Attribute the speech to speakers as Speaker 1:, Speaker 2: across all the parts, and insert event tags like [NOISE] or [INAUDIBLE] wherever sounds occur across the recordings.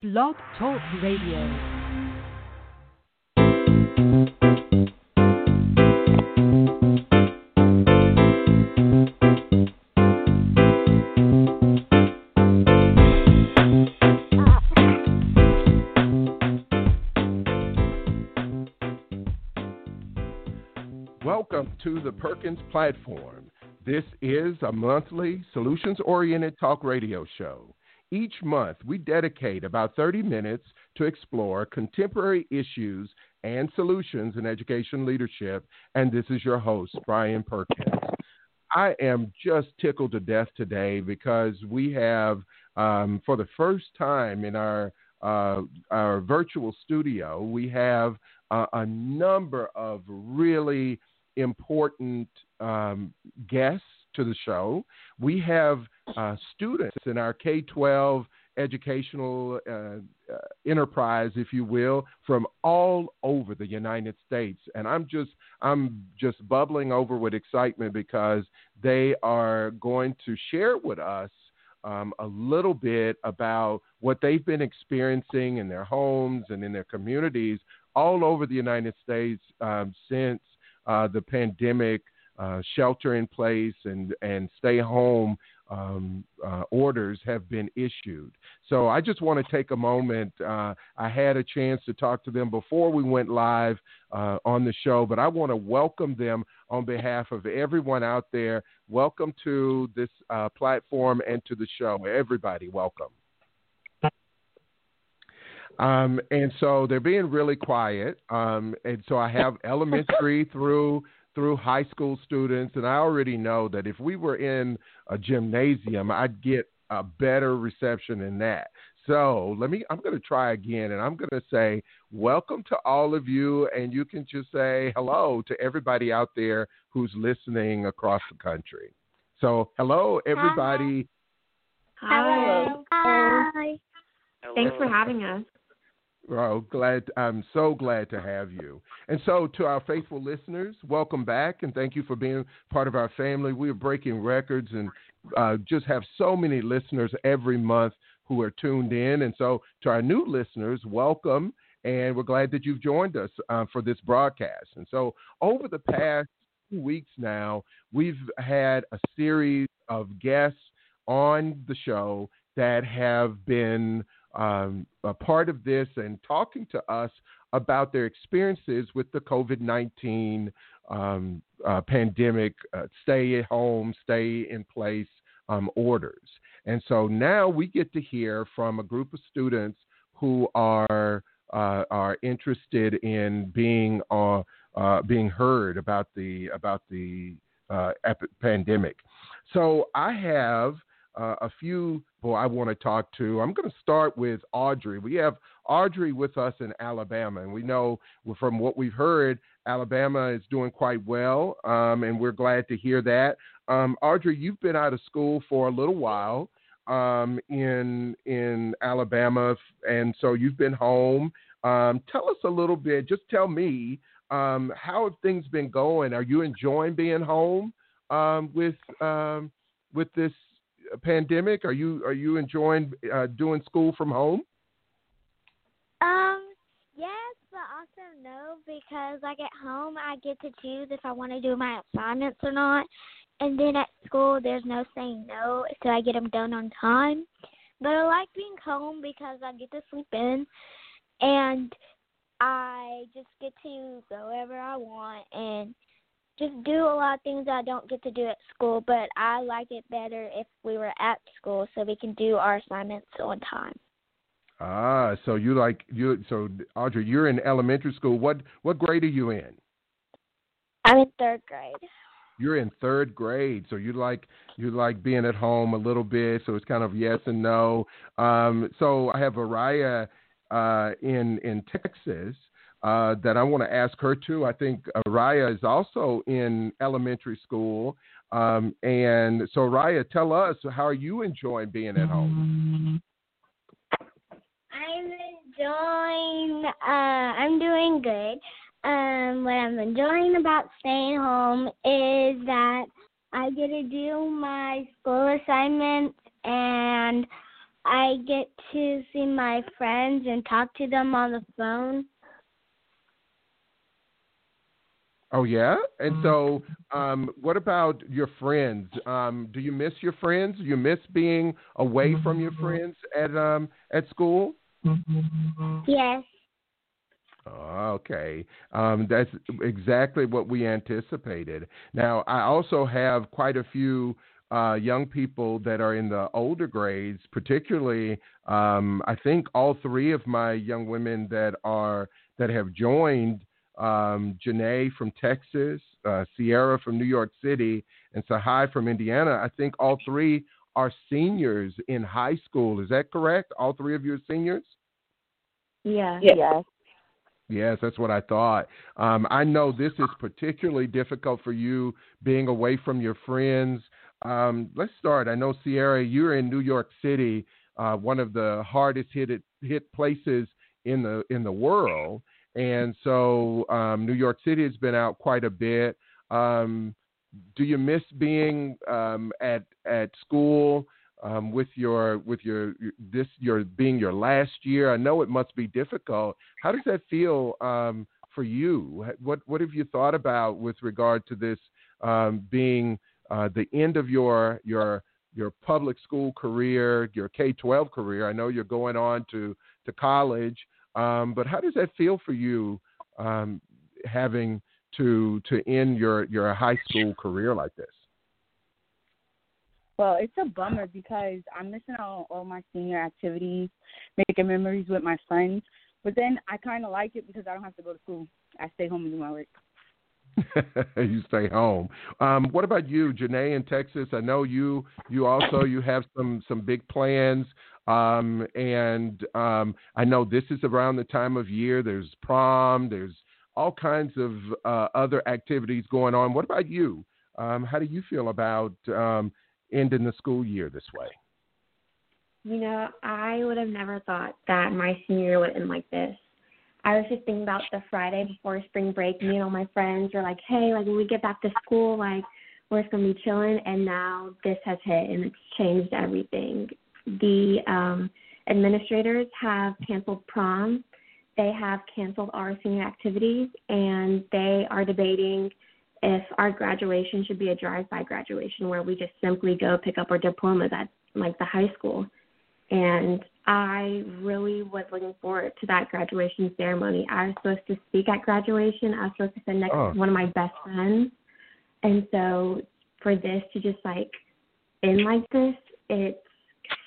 Speaker 1: Blog Talk Radio.
Speaker 2: Welcome to the Perkins Platform. This is a monthly solutions oriented talk radio show. Each month, we dedicate about 30 minutes to explore contemporary issues and solutions in education leadership. And this is your host, Brian Perkins. I am just tickled to death today because we have, um, for the first time in our uh, our virtual studio, we have uh, a number of really important um, guests to the show. We have uh, students in our K 12 educational uh, uh, enterprise, if you will, from all over the United States, and I'm just I'm just bubbling over with excitement because they are going to share with us um, a little bit about what they've been experiencing in their homes and in their communities all over the United States um, since uh, the pandemic uh, shelter in place and, and stay home um, uh, orders have been issued. So I just want to take a moment. Uh, I had a chance to talk to them before we went live uh, on the show, but I want to welcome them on behalf of everyone out there. Welcome to this uh, platform and to the show. Everybody, welcome. Um, and so they're being really quiet. Um, and so I have elementary through through high school students, and I already know that if we were in a gymnasium, I'd get a better reception than that. So let me, I'm going to try again, and I'm going to say, welcome to all of you, and you can just say hello to everybody out there who's listening across the country. So, hello, everybody.
Speaker 3: Hi.
Speaker 4: Hi.
Speaker 3: Thanks for having us.
Speaker 2: Oh, glad! I'm so glad to have you. And so, to our faithful listeners, welcome back, and thank you for being part of our family. We are breaking records and uh, just have so many listeners every month who are tuned in. And so, to our new listeners, welcome, and we're glad that you've joined us uh, for this broadcast. And so, over the past two weeks now, we've had a series of guests on the show that have been um, a part of this and talking to us about their experiences with the COVID 19 um, uh, pandemic, uh, stay at home, stay in place um, orders. And so now we get to hear from a group of students who are uh, are interested in being uh, uh, being heard about the about the uh, pandemic. So I have uh, a few people I want to talk to. I'm going to start with Audrey. We have Audrey with us in Alabama, and we know from what we've heard, Alabama is doing quite well, um, and we're glad to hear that. Um, Audrey, you've been out of school for a little while um, in in Alabama, and so you've been home. Um, tell us a little bit. Just tell me um, how have things been going? Are you enjoying being home um, with with this pandemic? Are you are you enjoying uh, doing school from home?
Speaker 4: Um, yes, but also no, because like at home I get to choose if I want to do my assignments or not, and then at school there's no saying no, so I get them done on time. But I like being home because I get to sleep in, and I just get to go wherever I want and just do a lot of things I don't get to do at school, but I like it better if we were at school so we can do our assignments on time.
Speaker 2: Ah, so you like you so Audrey, you're in elementary school. What what grade are you in?
Speaker 4: I'm in third grade.
Speaker 2: You're in third grade, so you like you like being at home a little bit. So it's kind of yes and no. Um, so I have Araya uh, in in Texas, uh, that I want to ask her too. I think Raya is also in elementary school. Um, and so, Raya, tell us, how are you enjoying being at home?
Speaker 4: I'm enjoying, uh, I'm doing good. Um, what I'm enjoying about staying home is that I get to do my school assignments and I get to see my friends and talk to them on the phone.
Speaker 2: Oh yeah, and so um, what about your friends? Um, do you miss your friends? Do you miss being away from your friends at um, at school?
Speaker 4: Yes.
Speaker 2: Oh, okay, um, that's exactly what we anticipated. Now, I also have quite a few uh, young people that are in the older grades, particularly. Um, I think all three of my young women that are that have joined um, Janae from Texas, uh, Sierra from New York City, and Sahai from Indiana. I think all three are seniors in high school. Is that correct? All three of you are seniors?
Speaker 3: Yeah.
Speaker 5: Yes.
Speaker 2: Yes, that's what I thought. Um, I know this is particularly difficult for you being away from your friends. Um, let's start. I know Sierra, you're in New York City, uh, one of the hardest hit hit places in the in the world, and so um, New York City has been out quite a bit. Um, do you miss being um, at at school? um, with your with your this your being your last year. I know it must be difficult. How does that feel um, for you? What what have you thought about with regard to this um, being uh, the end of your your your public school career, your K twelve career? I know you're going on to to college, um, but how does that feel for you um, having to to end your your high school career like this?
Speaker 5: Well, it's a bummer because I'm missing out on all my senior activities, making memories with my friends. But then I kind of like it because I don't have to go to school. I stay home and do my work. [LAUGHS]
Speaker 2: you stay home. Um, what about you, Janae in Texas? I know you. You also you have some some big plans, um, and um, I know this is around the time of year. There's prom. There's all kinds of uh, other activities going on. What about you? Um, how do you feel about um, ending the school year this way?
Speaker 3: You know, I would have never thought that my senior year would end like this. I was just thinking about the Friday before spring break. Me and all my friends were like, "Hey, like when we get back to school, like we're just gonna be chilling." And now this has hit, and it's changed everything. The um, administrators have canceled prom. They have canceled our senior activities, and they are debating if our graduation should be a drive-by graduation where we just simply go pick up our diplomas at like the high school. And I really was looking forward to that graduation ceremony. I was supposed to speak at graduation. I was supposed to sit next
Speaker 2: oh.
Speaker 3: to one of my best friends. And so for this to just like end like this, it's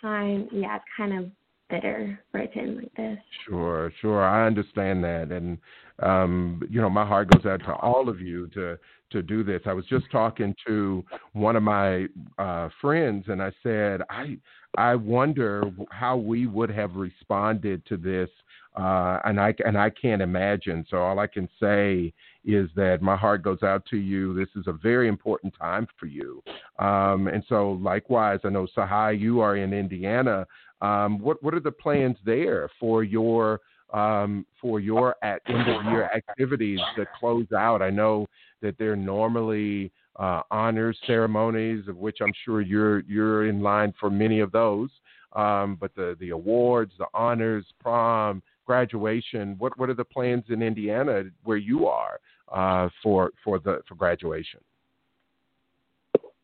Speaker 3: kind yeah, it's kind of bitter for it to end like this.
Speaker 2: Sure, sure. I understand that and um, you know, my heart goes out to all of you to to do this. I was just talking to one of my uh, friends, and I said, I I wonder how we would have responded to this, uh, and I and I can't imagine. So all I can say is that my heart goes out to you. This is a very important time for you, um, and so likewise, I know Sahai, you are in Indiana. Um, what what are the plans there for your um, for your at end of year activities that close out? I know that they're normally uh, honors ceremonies, of which I'm sure you're you're in line for many of those. Um, but the the awards, the honors, prom, graduation. What what are the plans in Indiana where you are uh, for for the for graduation?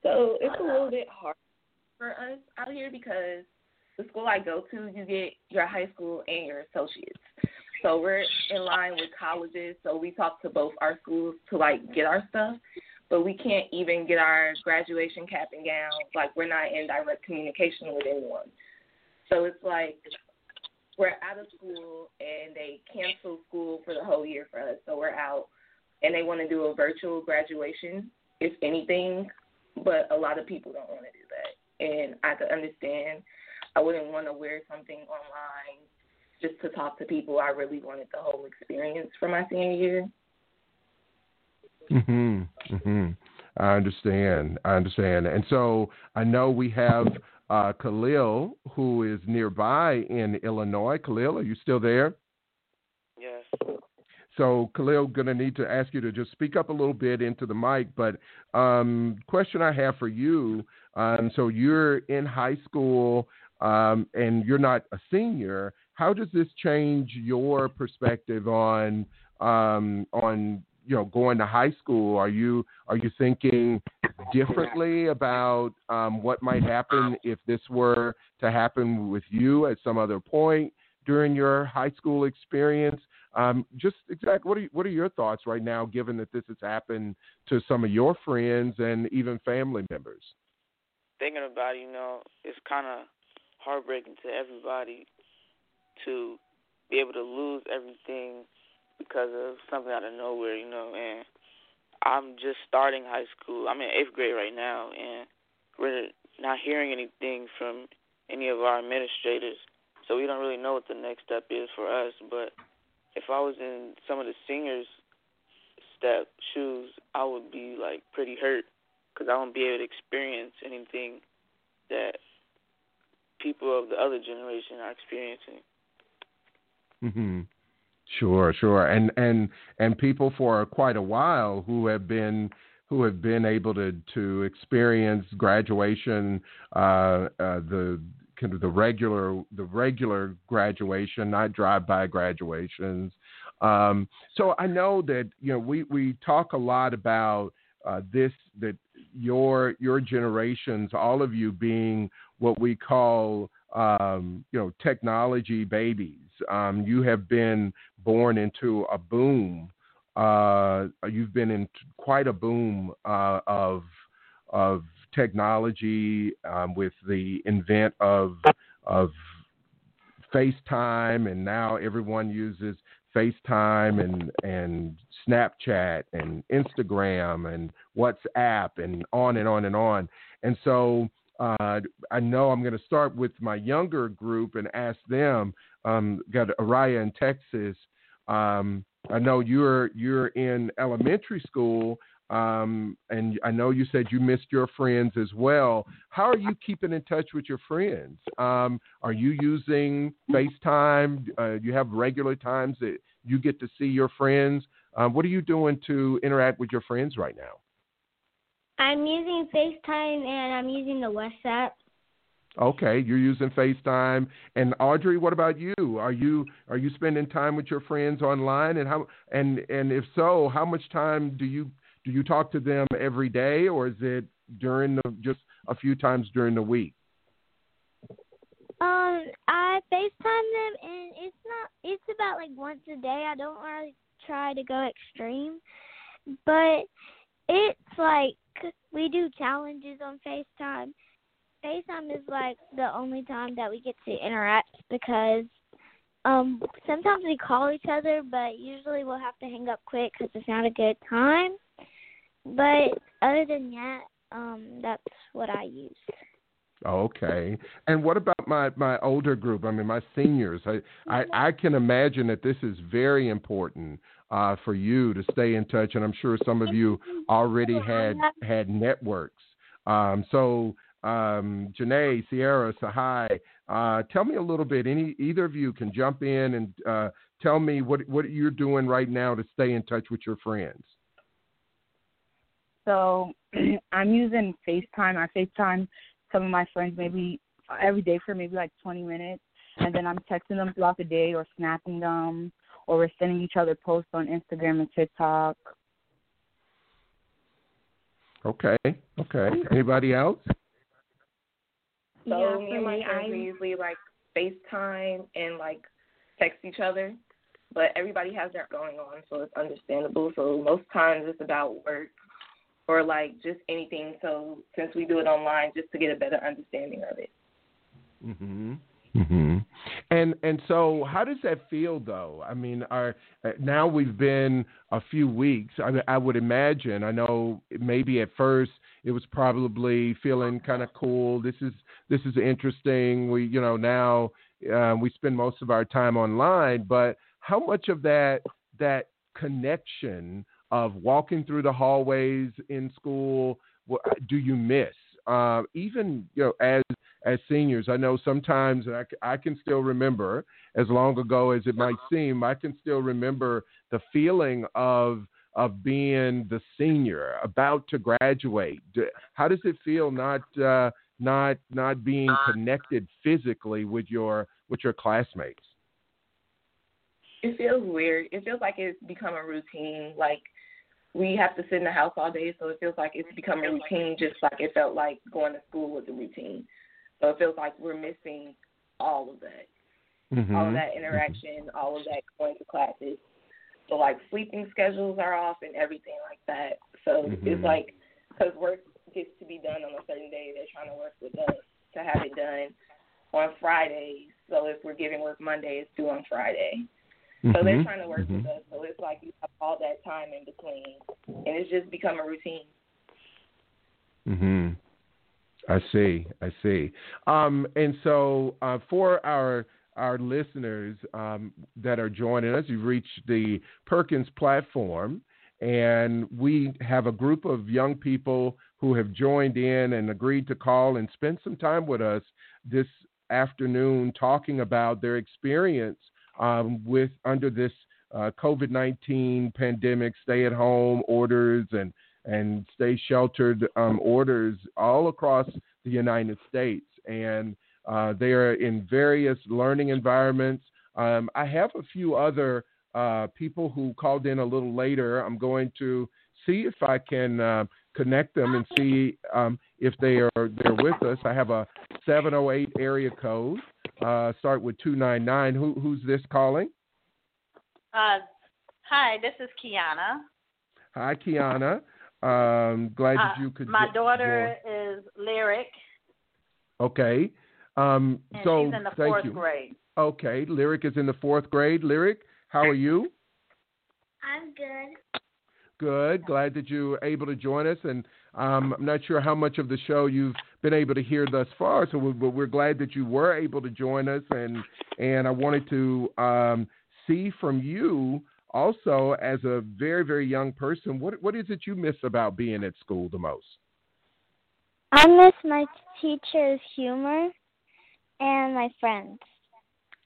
Speaker 6: So it's a little bit hard for us out here because the school I go to, you get your high school and your associates. So we're in line with colleges, so we talk to both our schools to like get our stuff, but we can't even get our graduation cap and gown. Like we're not in direct communication with anyone. So it's like we're out of school and they cancel school for the whole year for us. So we're out and they want to do a virtual graduation, if anything, but a lot of people don't want to do that. And I could understand. I wouldn't want to wear something online just to talk to people. I really wanted the whole experience for my senior year.
Speaker 2: Mhm. Mhm. I understand. I understand. And so I know we have uh, Khalil who is nearby in Illinois. Khalil, are you still there? So Khalil, going to need to ask you to just speak up a little bit into the mic. But um, question I have for you. Um, so you're in high school. um, and you're not a senior, how does this change your perspective on um, on you know going to high school? Are you are you thinking differently about um, what might happen if this were to happen with you at some other point during your high school experience? Um, just exactly what are what are your thoughts right now, given that this has happened to some of your friends and even family members?
Speaker 7: Thinking about it, you know, it's kind of heartbreaking to everybody to be able to lose everything because of something out of nowhere, you know. And I'm just starting high school. I'm in eighth grade right now, and we're not hearing anything from any of our administrators, so we don't really know what the next step is for us. But if I was in some of the seniors' step shoes, I would be like pretty hurt because I won't be able to experience anything that people of the other generation are experiencing.
Speaker 2: Mm-hmm. Sure, sure. And and and people for quite a while who have been who have been able to to experience graduation uh, uh the kind of the regular the regular graduation, not drive-by graduations. Um, so I know that you know we we talk a lot about uh, this that your your generations, all of you being what we call um, you know technology babies. Um, you have been born into a boom. Uh, you've been in quite a boom uh, of of technology um, with the invent of of FaceTime, and now everyone uses FaceTime and and Snapchat and Instagram and WhatsApp and on and on and on. And so uh, I know I'm going to start with my younger group and ask them. Um, got Araya in Texas. Um, I know you're you're in elementary school, um, and I know you said you missed your friends as well. How are you keeping in touch with your friends? Um, are you using FaceTime? Uh, you have regular times that you get to see your friends. Um, what are you doing to interact with your friends right now?
Speaker 4: I'm using FaceTime and I'm using the WhatsApp.
Speaker 2: Okay, you're using FaceTime. And Audrey, what about you? Are you are you spending time with your friends online and how and and if so, how much time do you do you talk to them every day or is it during the just a few times during the week?
Speaker 4: Um, I FaceTime them and it's not it's about like once a day. I don't really try to go extreme. But it's like we do challenges on FaceTime. FaceTime is like the only time that we get to interact because um sometimes we call each other, but usually we'll have to hang up quick because it's not a good time. But other than that, um that's what I use.
Speaker 2: Okay. And what about my my older group? I mean, my seniors. I I, I can imagine that this is very important uh, for you to stay in touch, and I'm sure some of you [LAUGHS] already had had networks. Um, so, um, Janae, Sierra, Sahai, uh, tell me a little bit. Any either of you can jump in and uh, tell me what what you're doing right now to stay in touch with your friends.
Speaker 5: So, [CLEARS THROAT] I'm using FaceTime. I FaceTime some of my friends maybe every day for maybe like 20 minutes, and then I'm texting them throughout the day or snapping them or we're sending each other posts on Instagram and TikTok.
Speaker 2: Okay. Okay. Anybody else?
Speaker 6: So
Speaker 3: yeah,
Speaker 6: me and my friends we usually like FaceTime and like text each other. But everybody has their going on, so it's understandable. So most times it's about work or like just anything. So since we do it online, just to get a better understanding of it.
Speaker 2: Mhm. Mhm. And and so, how does that feel, though? I mean, our uh, now we've been a few weeks. I, I would imagine. I know maybe at first it was probably feeling kind of cool. This is this is interesting. We you know now uh, we spend most of our time online, but how much of that that connection of walking through the hallways in school do you miss? Uh, even you know as as seniors. I know sometimes I, I can still remember, as long ago as it might seem, I can still remember the feeling of of being the senior about to graduate. How does it feel not uh, not not being connected physically with your with your classmates?
Speaker 6: It feels weird. It feels like it's become a routine. Like we have to sit in the house all day, so it feels like it's become a routine, just like it felt like going to school was a routine. So it feels like we're missing all of that,
Speaker 2: Mm-hmm.
Speaker 6: all of that interaction, all of that going to classes. So like sleeping schedules are off and everything like that. So
Speaker 2: Mhm.
Speaker 6: it's like because work gets to be done on a certain day, they're trying to work with us to have it done on Fridays. So if we're giving work Monday, it's due on Friday. So they're
Speaker 2: Mhm.
Speaker 6: trying to work
Speaker 2: Mhm.
Speaker 6: with us. So it's like you have all that time in between, and it's just become a routine.
Speaker 2: Hmm. I see. I see. Um, and so uh, for our our listeners um, that are joining us, you've reached the Perkins platform, and we have a group of young people who have joined in and agreed to call and spend some time with us this afternoon, talking about their experience um, with under this uh, COVID nineteen pandemic, stay at home orders, and and stay sheltered um, orders all across the United States. And uh, they are in various learning environments. Um, I have a few other uh, people who called in a little later. I'm going to see if I can uh, connect them and see um, if they are they're with us. I have a 708 area code. Uh, start with 299. Who, who's this calling?
Speaker 8: Uh, hi, this is Kiana.
Speaker 2: Hi, Kiana. Um, glad that
Speaker 8: Uh,
Speaker 2: you could.
Speaker 8: my
Speaker 2: jo-
Speaker 8: daughter is Lyric.
Speaker 2: Okay. Um,
Speaker 8: and
Speaker 2: so
Speaker 8: she's in the
Speaker 2: thank
Speaker 8: fourth
Speaker 2: you.
Speaker 8: grade.
Speaker 2: Okay, Lyric is in the fourth grade. Lyric, how are you?
Speaker 4: I'm good.
Speaker 2: Good. Glad that you were able to join us. And um, I'm not sure how much of the show you've been able to hear thus far. So we, but we're glad that you were able to join us. And and I wanted to um, see from you also as a very very young person, what what is it you miss about being at school the most?
Speaker 4: I miss my teacher's humor and my friends.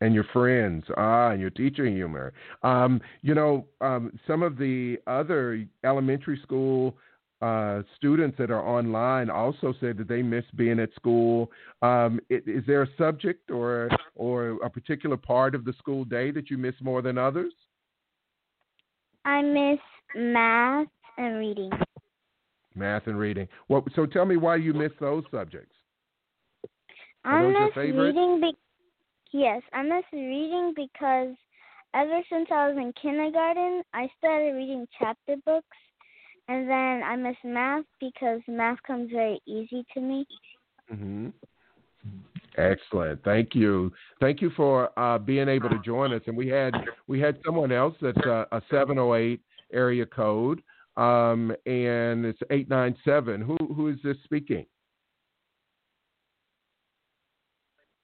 Speaker 2: And your friends, ah, and your teacher humor. Um, you know, um, some of the other elementary school uh, students that are online also said that they miss being at school. Um, is there a subject or or a particular part of the school day that you miss more than others?
Speaker 4: I miss math and reading.
Speaker 2: Math and reading. Well, so tell me why you miss those subjects. Are
Speaker 4: I
Speaker 2: those
Speaker 4: miss reading. Be- yes, I miss reading because ever since I was in kindergarten, I started reading chapter books, and then I miss math because math comes very easy to me.
Speaker 2: hmm Excellent. Thank you. Thank you for uh, being able to join us. And we had we had someone else that's a, a 708 area code, um, and it's 897. Who who is this speaking?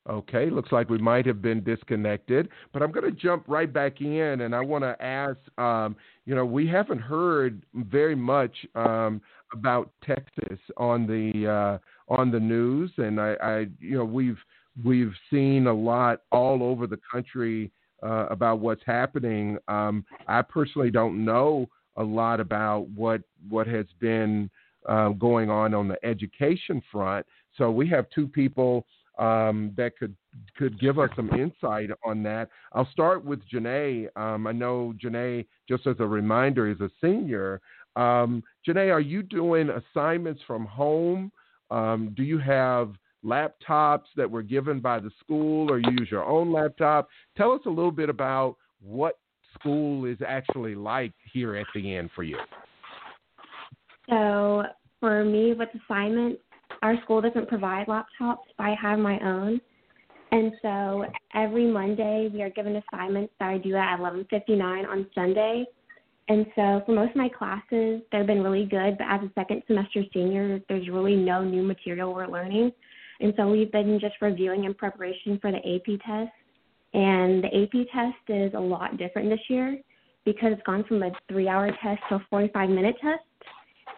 Speaker 2: Okay, looks like we might have been disconnected, but I'm going to jump right back in, and I want to ask. Um, you know, we haven't heard very much um, about Texas on the uh, on the news, and I, I, you know, we've we've seen a lot all over the country uh, about what's happening. Um, I personally don't know a lot about what what has been uh, going on on the education front. So we have two people um, that could could give us some insight on that. I'll start with Janae. Um, I know Janae, just as a reminder, is a senior. Um, Janae, are you doing assignments from home? Um, do you have laptops that were given by the school, or you use your own laptop? Tell us a little bit about what school is actually like here at the end for you.
Speaker 3: So for me with assignments, our school doesn't provide laptops. I have my own. And so every Monday we are given assignments that I do at 11:59 on Sunday. And so for most of my classes, they've been really good. But as a second semester senior, there's really no new material we're learning. And so we've been just reviewing in preparation for the AP test. And the AP test is a lot different this year because it's gone from a three-hour test to a 45-minute test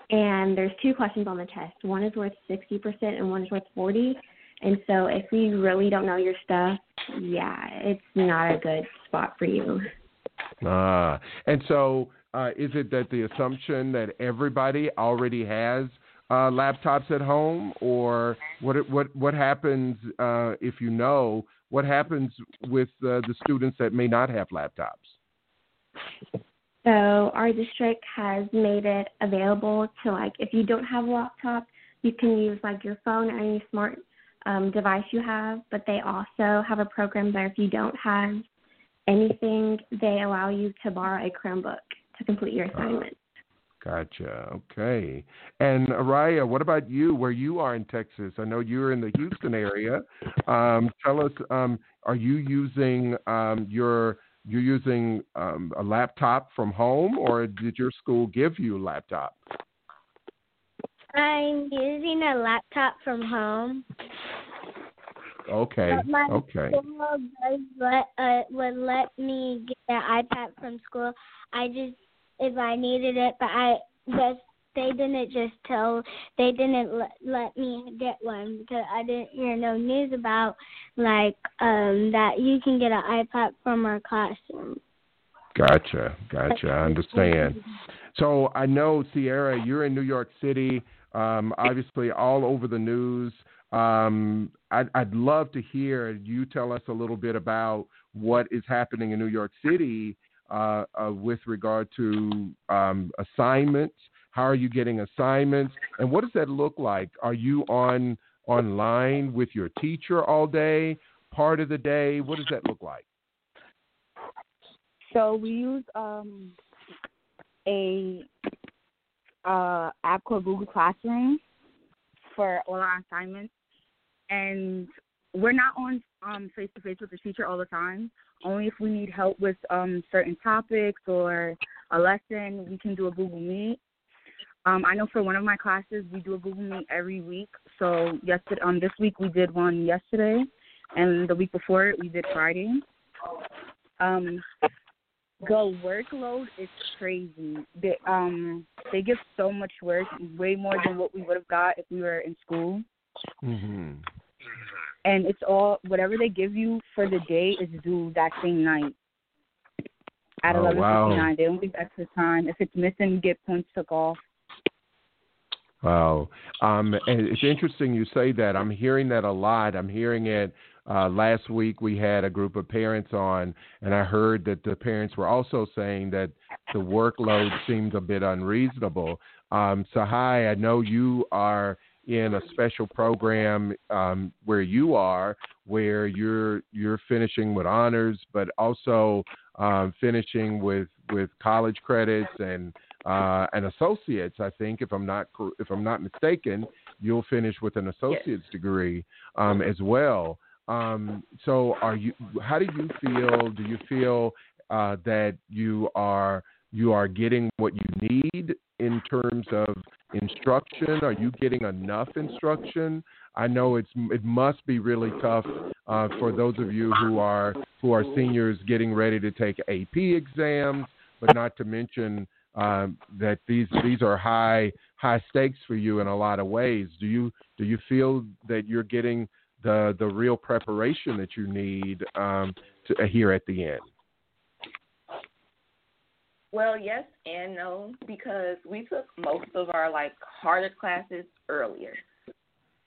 Speaker 3: and there's two questions on the test. One is worth 60% and one is worth 40. And so if you really don't know your stuff, yeah, it's not a good spot for you.
Speaker 2: Ah, and so uh, is it that the assumption that everybody already has uh, laptops at home, or what what what happens uh, if you know what happens with uh, the students that may not have laptops?
Speaker 3: So our district has made it available to like if you don't have a laptop, you can use like your phone or any smart um, device you have. But they also have a program that if you don't have anything, they allow you to borrow a Chromebook to complete your assignment.
Speaker 2: Gotcha. Okay. And Araya, what about you? Where you are in Texas? I know you're in the Houston area. Um, tell us, um, are you using um, your you're using um, a laptop from home, or did your school give you a laptop?
Speaker 4: I'm using a laptop from home.
Speaker 2: Okay.
Speaker 4: But my
Speaker 2: Okay.
Speaker 4: school does let uh, would let me get an iPad from school. I just if I needed it, but I just they didn't just tell they didn't let, let me get one because I didn't hear no news about like um that you can get an iPad from our classroom.
Speaker 2: Gotcha. Gotcha. I understand. So I know Sierra, you're in New York City. Um, obviously, all over the news. Um, I'd, I'd love to hear you tell us a little bit about what is happening in New York City uh, uh, with regard to um, assignments. How are you getting assignments, and what does that look like? Are you on online with your teacher all day, part of the day? What does that look like?
Speaker 5: So we use um, a uh, app called Google Classroom for all our assignments, and we're not on face to face with the teacher all the time. Only if we need help with um certain topics or a lesson, we can do a Google Meet. Um, I know for one of my classes, we do a Google Meet every week. So yesterday, um, this week we did one yesterday, and the week before it we did Friday. Um, the workload is crazy. They um they give so much work, way more than what we would have got if we were in school.
Speaker 2: Mm-hmm.
Speaker 5: And it's all whatever they give you for the day is due that same night at
Speaker 2: Oh,
Speaker 5: eleven
Speaker 2: wow.
Speaker 5: fifty nine. They don't give extra time. If it's missing, you get points took off.
Speaker 2: Wow. Um, and it's interesting you say that. I'm hearing that a lot. I'm hearing it. Uh, last week we had a group of parents on, and I heard that the parents were also saying that the workload seemed a bit unreasonable. Um, Sahai, I know you are in a special program um, where you are, where you're you're finishing with honors, but also um, finishing with with college credits and uh, and associates. I think, if I'm not if I'm not mistaken, you'll finish with an associate's degree um, as well. Um, so, are you? How do you feel? Do you feel uh, that you are you are getting what you need in terms of instruction? Are you getting enough instruction? I know it's it must be really tough uh, for those of you who are who are seniors getting ready to take AP exams, but not to mention um, that these these are high high stakes for you in a lot of ways. Do you do you feel that you're getting the the real preparation that you need um, to, here at the end?
Speaker 6: Well, yes and no, because we took most of our like harder classes earlier.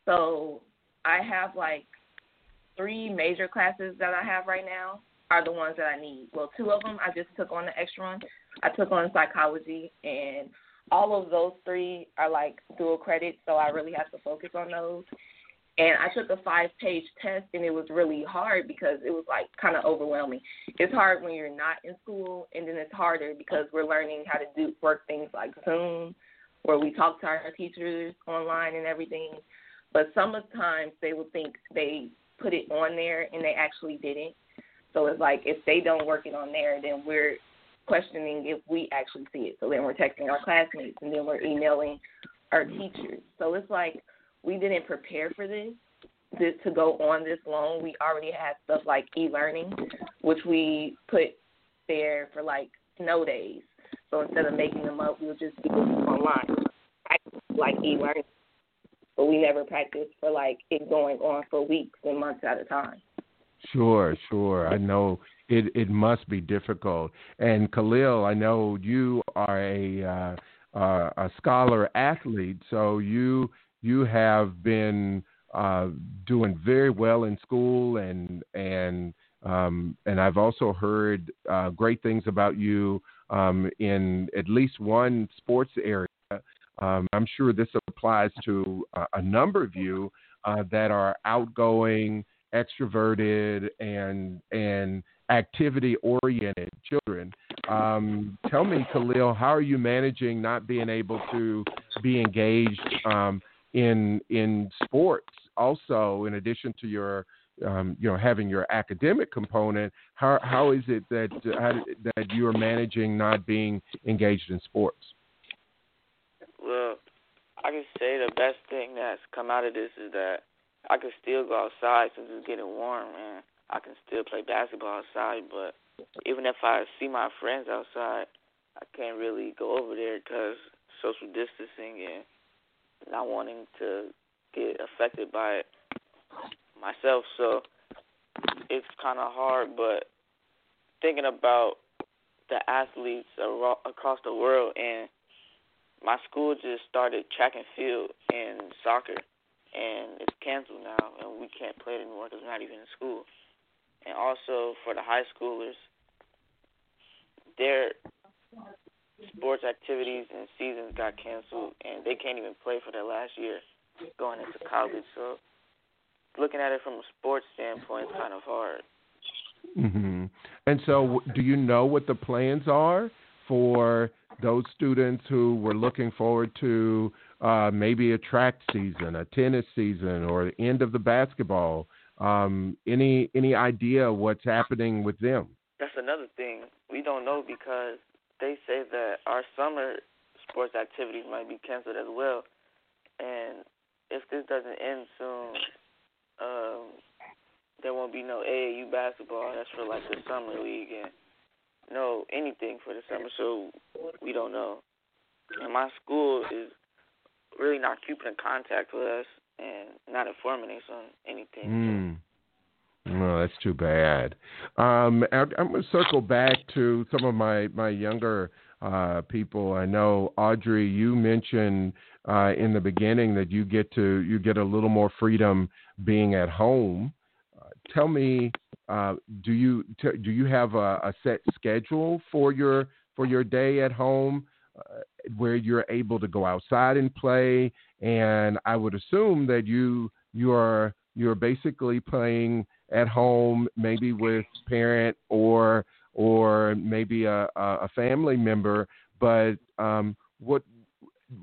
Speaker 6: So I have like three major classes that I have right now are the ones that I need. Well, two of them I just took on the extra one. I took on psychology, and all of those three are like dual credit, so I really have to focus on those. And I took a five page test, and it was really hard because it was like kind of overwhelming. It's hard when you're not in school, and then it's harder because we're learning how to do work things like Zoom, where we talk to our teachers online and everything. But sometimes they will think they put it on there, and they actually didn't. So it's like if they don't work it on there, then we're questioning if we actually see it. So then we're texting our classmates, and then we're emailing our teachers. So it's like we didn't prepare for this, this to go on this long. We already had stuff like e-learning, which we put there for like snow days. So instead of making them up, we'll just do them online, like e-learning. But we never practiced for like it going on for weeks and months at a time.
Speaker 2: Sure, sure. I know it it must be difficult. And Khalil, I know you are a uh, uh, a scholar athlete, so you you have been uh, doing very well in school, and and um, and I've also heard uh, great things about you um, in at least one sports area. Um, I'm sure this applies to uh, a number of you uh, that are outgoing, extroverted, and and activity oriented children. Um, tell me, Khalil, how are you managing not being able to be engaged um, in in sports? Also, in addition to your um, you know having your academic component, how how is it that uh, that you are managing not being engaged in sports?
Speaker 7: Well, I can say the best thing that's come out of this is that I can still go outside since it's getting warm, and I can still play basketball outside. But even if I see my friends outside, I can't really go over there because social distancing and not wanting to get affected by it myself. So it's kind of hard. But thinking about the athletes across the world and my school just started track and field and soccer, and it's canceled now, and we can't play it anymore because we're not even in school. And also for the high schoolers, their sports activities and seasons got canceled, and they can't even play for their last year going into college. So looking at it from a sports standpoint is kind of hard.
Speaker 2: hmm And so, do you know what the plans are for those students who were looking forward to uh, maybe a track season, a tennis season, or the end of the basketball. Um, any any idea what's happening with them?
Speaker 7: That's another thing we don't know because they say that our summer sports activities might be canceled as well, and if this doesn't end soon, um, there won't be no AAU basketball. That's for like the summer league and know anything for the summer, so we don't know. And my school is really not keeping in contact with us and not informing us on anything.
Speaker 2: Mm. No, that's too bad. Um, I'm going to circle back to some of my my younger uh, people. I know Audrey, you mentioned uh, in the beginning that you get to you get a little more freedom being at home. Uh, tell me uh, do you t- do you have a, a, set schedule for your for your day at home uh, where you're able to go outside and play? And I would assume that you you are you're basically playing at home, maybe with parent or or maybe a, a family member. But um, what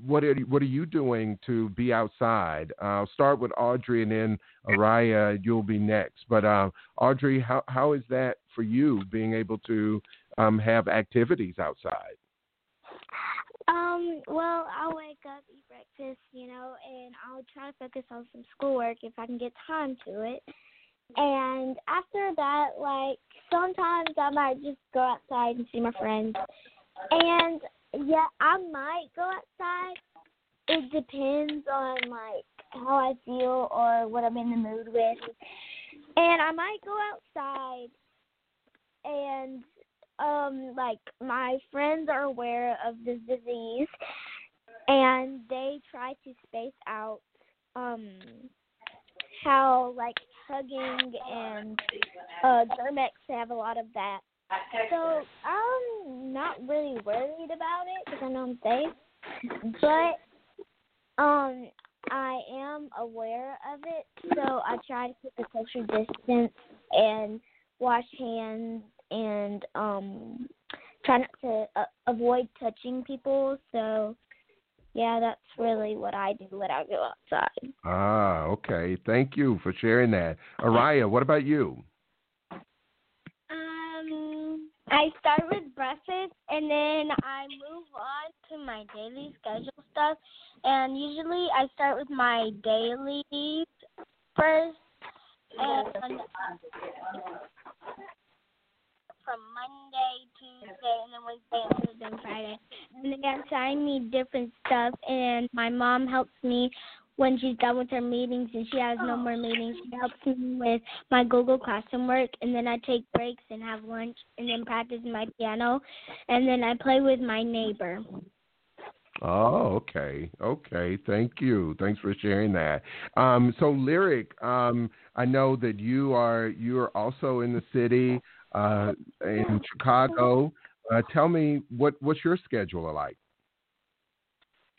Speaker 2: what are what are you doing to be outside? I'll start with Audrey and then Araya. You'll be next. But uh, Audrey, how how is that for you being able to um, have activities outside?
Speaker 4: Um, well, I'll wake up, eat breakfast, you know, and I'll try to focus on some schoolwork if I can get time to it. And after that, like sometimes I might just go outside and see my friends. And yeah, I might go outside. It depends on like how I feel or what I'm in the mood with. And I might go outside and um like my friends are aware of this disease and they try to space out um how like hugging and uh Germ-X have a lot of that so I'm not really worried about it because I know I'm safe, but um, I am aware of it. So I try to keep a social distance and wash hands and um, try not to uh, avoid touching people. So yeah, that's really what I do when I go outside.
Speaker 2: Ah, okay. Thank you for sharing that. Araya, what about you?
Speaker 9: I start with breakfast and then I move on to my daily schedule stuff. And usually I start with my daily first and from Monday, Tuesday, and then Wednesday, Thursday, and Friday. And they assign me different stuff, and my mom helps me when she's done with her meetings and she has no more meetings. She helps me with my Google Classroom work, and then I take breaks and have lunch, and then practice my piano, and then I play with my neighbor.
Speaker 2: Oh, okay, okay. Thank you. Thanks for sharing that. Um, so, lyric. Um, I know that you are you are also in the city uh, in Chicago. Uh, tell me what what's your schedule like?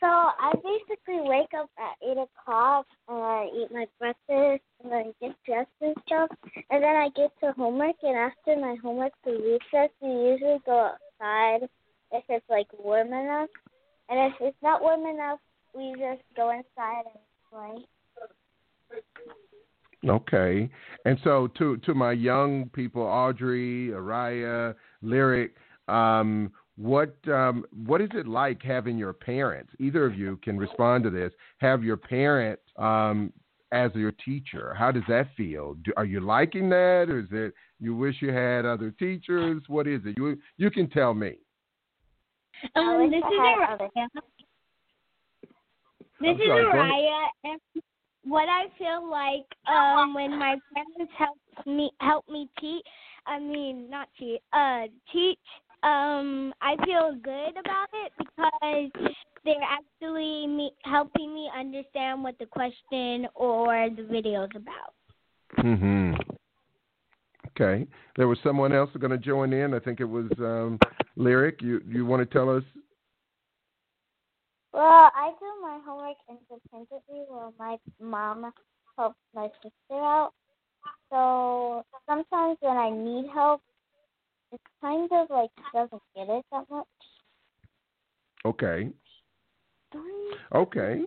Speaker 9: So I basically wake up at eight o'clock and I eat my breakfast and then get dressed and stuff, and then I get to homework. And after my homework for recess, we usually go outside if it's like warm enough, and if it's not warm enough, we just go inside and play.
Speaker 2: Okay, and so to to my young people, Audrey, Araya, Lyric, um, what um, what is it like having your parents? Either of you can respond to this. Have your parent um, as your teacher. How does that feel? Do, are you liking that, or is it you wish you had other teachers? What is it? You you can tell me.
Speaker 9: Um, this is Araya. This is Araya, and what I feel like um, when my parents help me help me teach. I mean, not teach. Uh, teach um, I feel good about it because they're actually me, helping me understand what the question or the video is about.
Speaker 2: Mhm. Okay. There was someone else going to join in. I think it was um, Lyric. You you want to tell us?
Speaker 9: Well, I do my homework independently while my mom helps my sister out. So sometimes when I need help, it kind of like doesn't get it that much.
Speaker 2: Okay. Okay.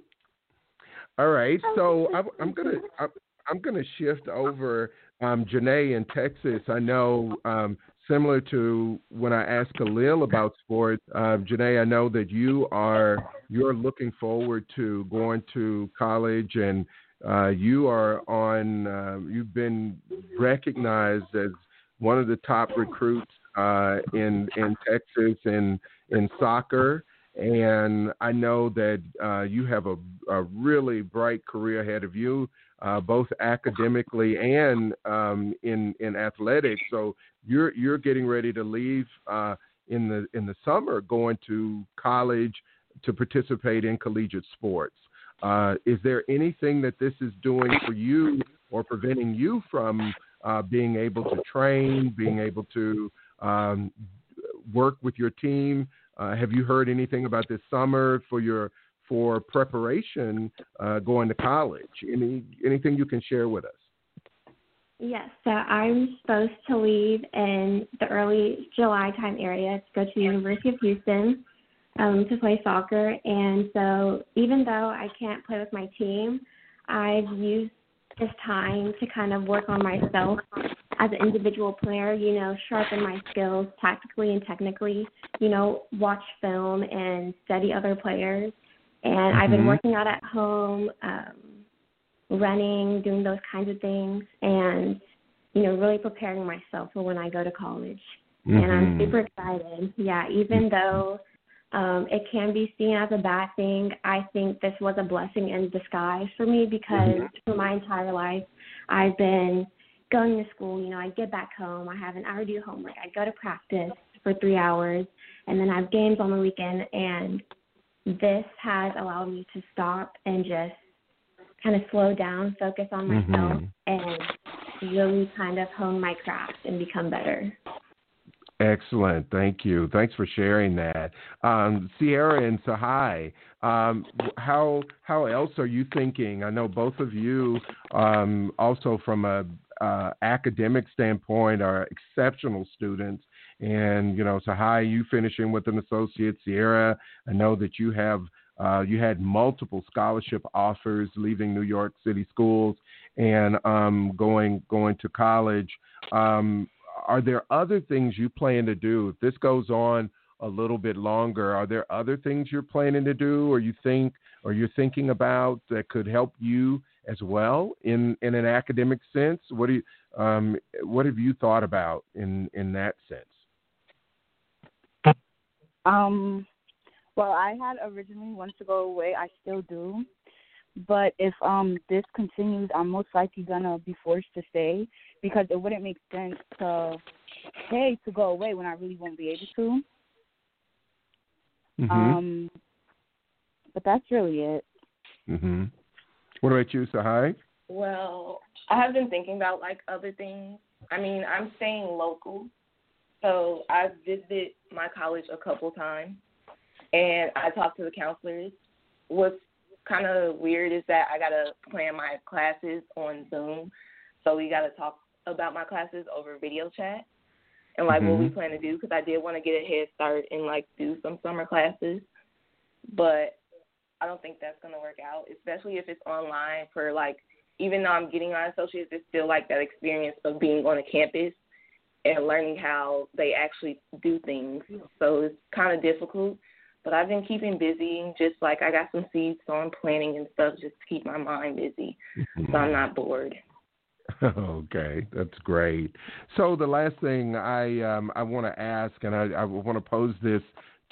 Speaker 2: All right. So I'm, I'm gonna [LAUGHS] I'm, I'm gonna shift over. Um, Janae in Texas. I know um, similar to when I asked Khalil about sports. Uh, Janae, I know that you are you're looking forward to going to college and uh, you are on. Uh, you've been recognized as one of the top recruits uh, in in Texas in in soccer, and I know that uh, you have a, a, really bright career ahead of you, uh, both academically and um, in in athletics. So you're you're getting ready to leave uh, in the in the summer, going to college to participate in collegiate sports. Uh, is there anything that this is doing for you or preventing you from uh, being able to train, being able to um, work with your team? Uh, have you heard anything about this summer for your for preparation uh, going to college? Any anything you can share with us?
Speaker 3: Yes, so I'm supposed to leave in the early July time area to go to the University of Houston um, to play soccer. And so even though I can't play with my team, I've used this time to kind of work on myself as an individual player, you know, sharpen my skills tactically and technically, you know, watch film and study other players. And mm-hmm. I've been mm-hmm. working out at home, um, running, doing those kinds of things, and, you know, really preparing myself for when I go to college. Mm-hmm. And I'm mm-hmm. super excited. Yeah, even though um, it can be seen as a bad thing. I think this was a blessing in disguise for me because mm-hmm. for my entire life, I've been going to school. You know, I get back home, I have an hour to do homework, I go to practice for three hours, and then I have games on the weekend. And this has allowed me to stop and just kind of slow down, focus on myself, mm-hmm. and really kind of hone my craft and become better.
Speaker 2: Excellent. Thank you. Thanks for sharing that. Um, Sierra and Sahai, um, how how else are you thinking? I know both of you, um, also from a uh, academic standpoint, are exceptional students. And you know, Sahai, you finishing with an associate. Sierra, I know that you have uh, you had multiple scholarship offers leaving New York City schools and um, going going to college. Um, are there other things you plan to do if this goes on a little bit longer? Are there other things you're planning to do, or you think, or you're thinking about that could help you as well in in an academic sense? What do you, um, what have you thought about in in that sense?
Speaker 5: Um, well, I had originally wanted to go away. I still do. But if um this continues, I'm most likely gonna be forced to stay because it wouldn't make sense to pay to go away when I really won't be able to.
Speaker 2: Mm-hmm.
Speaker 5: Um, but that's really it.
Speaker 2: Mhm. What about you, Sahai?
Speaker 6: Well, I have been thinking about like other things. I mean, I'm staying local, so I visited my college a couple times, and I talked to the counselors. What's kind of weird is that I gotta plan my classes on Zoom, so we gotta talk about my classes over video chat and like mm-hmm. what we mm-hmm. plan to do because I did want to get a head start and like do some summer classes, but I don't think that's gonna work out, especially if it's online for like even though I'm getting my associates, it's still like that experience of being on a campus and learning how they actually do things. So it's kind of difficult. But I've been keeping busy, just like I got some seeds, so I'm planting and stuff just to keep my mind busy, so I'm not bored. [LAUGHS]
Speaker 2: Okay, that's great. So the last thing I um, I want to ask, and I, I want to pose this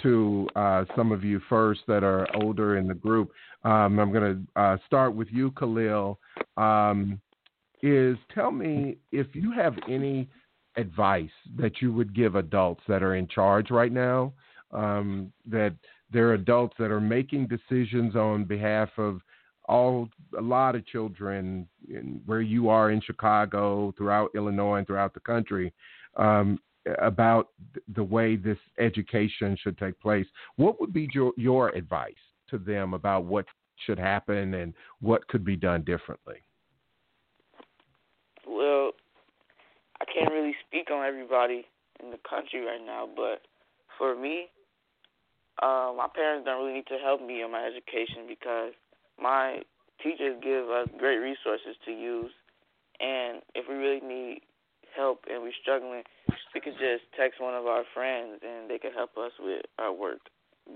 Speaker 2: to uh, some of you first that are older in the group. Um, I'm going to uh, start with you, Khalil. Um, is tell me if you have any advice that you would give adults that are in charge right now. Um, that there are adults that are making decisions on behalf of all a lot of children in, where you are in Chicago, throughout Illinois, and throughout the country. Um, about the way this education should take place. What would be your, your advice to them about what should happen and what could be done differently?
Speaker 7: Well, I can't really speak on everybody in the country right now, but for me, uh, my parents don't really need to help me in my education because my teachers give us great resources to use, and if we really need help and we're struggling, we could just text one of our friends and they could help us with our work.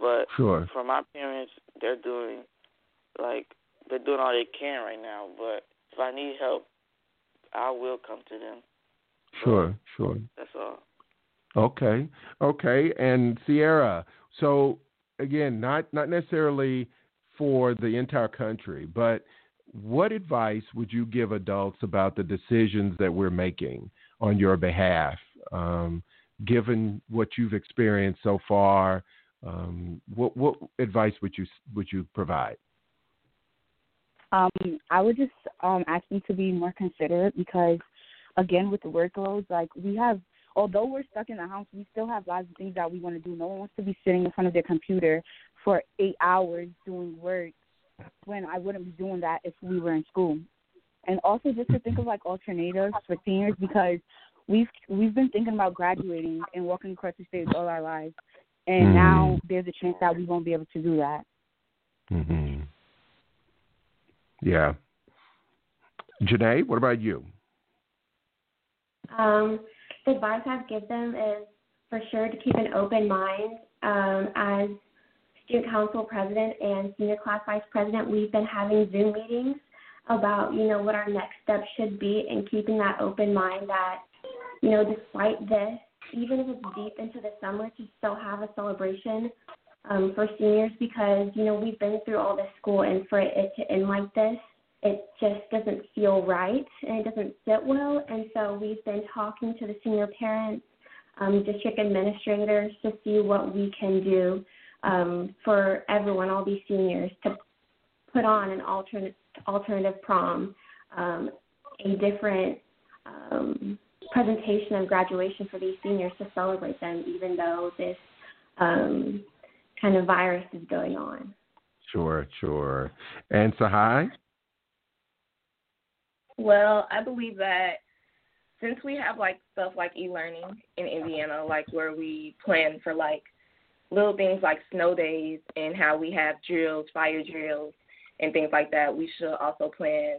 Speaker 7: But
Speaker 2: sure.
Speaker 7: for my parents, they're doing like they're doing all they can right now. But if I need help, I will come to them.
Speaker 2: Sure, sure.
Speaker 7: That's all.
Speaker 2: Okay, okay. And Sierra, so again, not not necessarily for the entire country, but what advice would you give adults about the decisions that we're making on your behalf, um, given what you've experienced so far? Um, what what advice would you would you provide?
Speaker 5: Um, I would just um, ask them to be more considerate because, again, with the workloads, like we have, although we're stuck in the house, we still have lots of things that we want to do. No one wants to be sitting in front of their computer for eight hours doing work when I wouldn't be doing that if we were in school. And also just to think of like alternatives for seniors because we've we've been thinking about graduating and walking across the stage all our lives, and mm now there's a chance that we won't be able to do that.
Speaker 2: Mhm. Yeah. Janae, what about you?
Speaker 3: Um, the advice I'd give them is for sure to keep an open mind. Um, as student council president and senior class vice president, we've been having Zoom meetings about, you know, what our next steps should be and keeping that open mind that, you know, despite this, even if it's deep into the summer, to still have a celebration um, for seniors because, you know, we've been through all this school and for it to end like this, it just doesn't feel right and it doesn't sit well. And so we've been talking to the senior parents, um, district administrators to see what we can do um, for everyone, all these seniors, to put on an alternate alternative prom, um, a different um, presentation of graduation for these seniors to celebrate them, even though this um, kind of virus is going on.
Speaker 2: Sure, sure. And Sahai?
Speaker 6: Well, I believe that since we have like stuff like e-learning in Indiana, like where we plan for like little things like snow days and how we have drills, fire drills, and things like that, we should also plan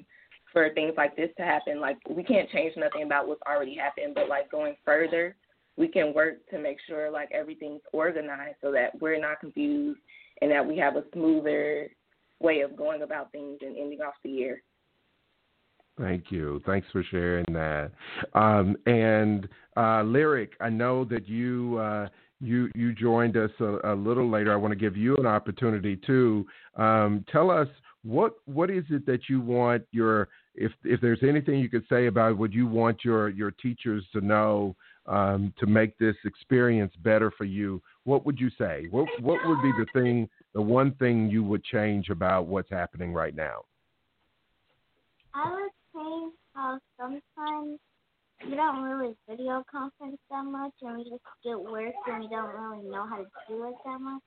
Speaker 6: for things like this to happen. Like we can't change nothing about what's already happened, but like going further, we can work to make sure like everything's organized so that we're not confused and that we have a smoother way of going about things and ending off the year.
Speaker 2: Thank you. Thanks for sharing that. Um, and uh, Lyric, I know that you uh, you you joined us a, a, little later. I want to give you an opportunity to um, tell us what what is it that you want your if if there's anything you could say about what you want your your teachers to know um, to make this experience better for you, what would you say? What what would be the thing, the one thing you would change about what's happening right now?
Speaker 9: I would how sometimes we don't really video conference that much, and we just get work, and we don't really know how to do it that much.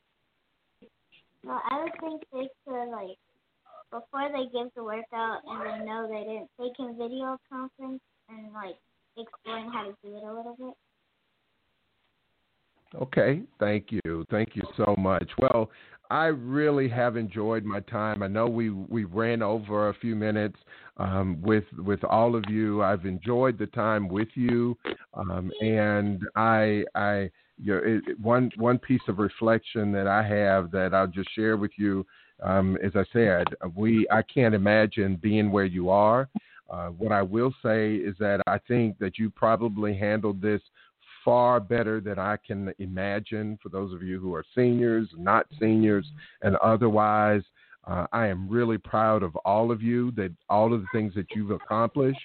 Speaker 9: So I would think they could like before they give the workout and they know they didn't, they can video conference and like explain how to do it a little bit.
Speaker 2: Okay, thank you, thank you so much. Well, I really have enjoyed my time. I know we we ran over a few minutes um, with with all of you. I've enjoyed the time with you, um, and I I you know, it, one one piece of reflection that I have that I'll just share with you. Um, as I said, we I can't imagine being where you are. Uh, what I will say is that I think that you probably handled this far better than I can imagine for those of you who are seniors, not seniors, and otherwise. Uh, I am really proud of all of you, that all of the things that you've accomplished.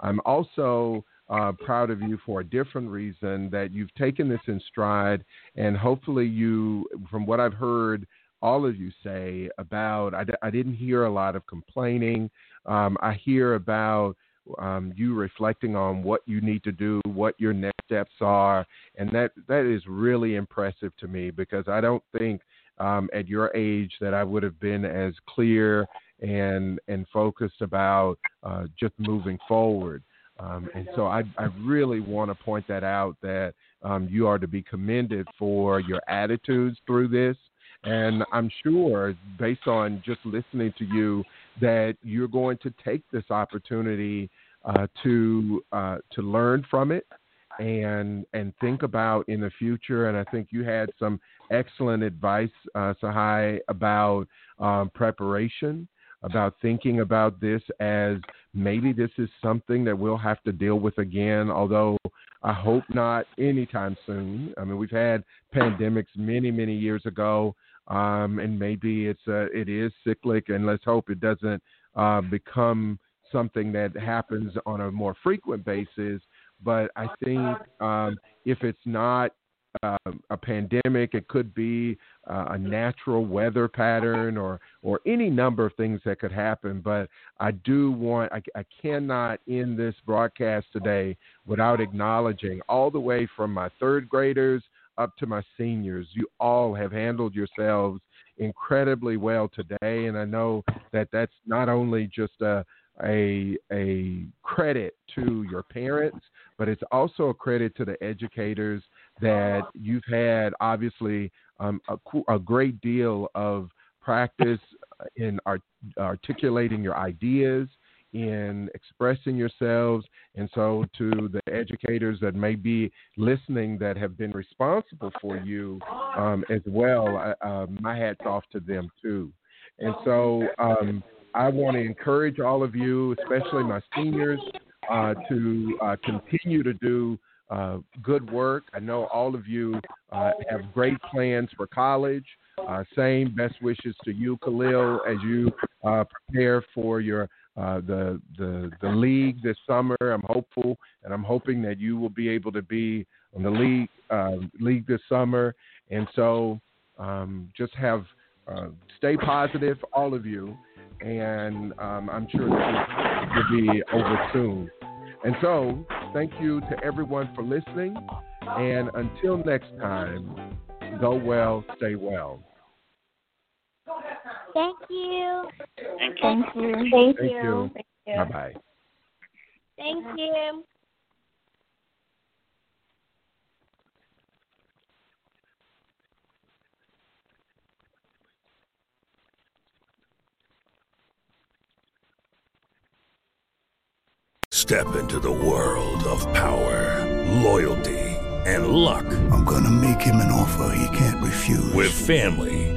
Speaker 2: I'm also uh, proud of you for a different reason that you've taken this in stride, and hopefully, you, from what I've heard, all of you say about, I, I didn't hear a lot of complaining. Um, I hear about um, you reflecting on what you need to do, what your next steps are, and that that is really impressive to me because I don't think um, at your age that I would have been as clear and and focused about uh, just moving forward. Um, and so I, I really want to point that out that um, you are to be commended for your attitudes through this. And I'm sure, based on just listening to you, that you're going to take this opportunity uh, to uh, to learn from it and and think about in the future. And I think you had some excellent advice, uh, Sahai, about um, preparation, about thinking about this as maybe this is something that we'll have to deal with again. Although I hope not anytime soon. I mean, we've had pandemics many many years ago. Um, and maybe it's it is cyclic, and let's hope it doesn't uh, become something that happens on a more frequent basis. But I think um, if it's not uh, a pandemic, it could be uh, a natural weather pattern or or any number of things that could happen. But I do want I, I cannot end this broadcast today without acknowledging all the way from my third graders up to my seniors. You all have handled yourselves incredibly well today, and I know that that's not only just a a a credit to your parents, but it's also a credit to the educators that you've had obviously um, a, a, great deal of practice in art, articulating your ideas, in expressing yourselves, and so to the educators that may be listening that have been responsible for you um, as well, uh, my hat's off to them too. And so um, I want to encourage all of you, especially my seniors, uh, to uh, continue to do uh, good work. I know all of you uh, have great plans for college. Uh, same best wishes to you, Khalil, as you uh, prepare for your the the the league this summer. I'm hopeful, and I'm hoping that you will be able to be on the league league this summer. And so, um, just have stay positive, all of you and um, I'm sure this will be over soon. And so, thank you to everyone for listening. And until next time, go well, stay well.
Speaker 9: Thank you.
Speaker 3: Thank you. Thank you. Thank
Speaker 2: you. you. Bye bye.
Speaker 9: Thank you.
Speaker 10: Step into the world of power, loyalty, and luck.
Speaker 11: I'm going to make him an offer he can't refuse.
Speaker 10: With family,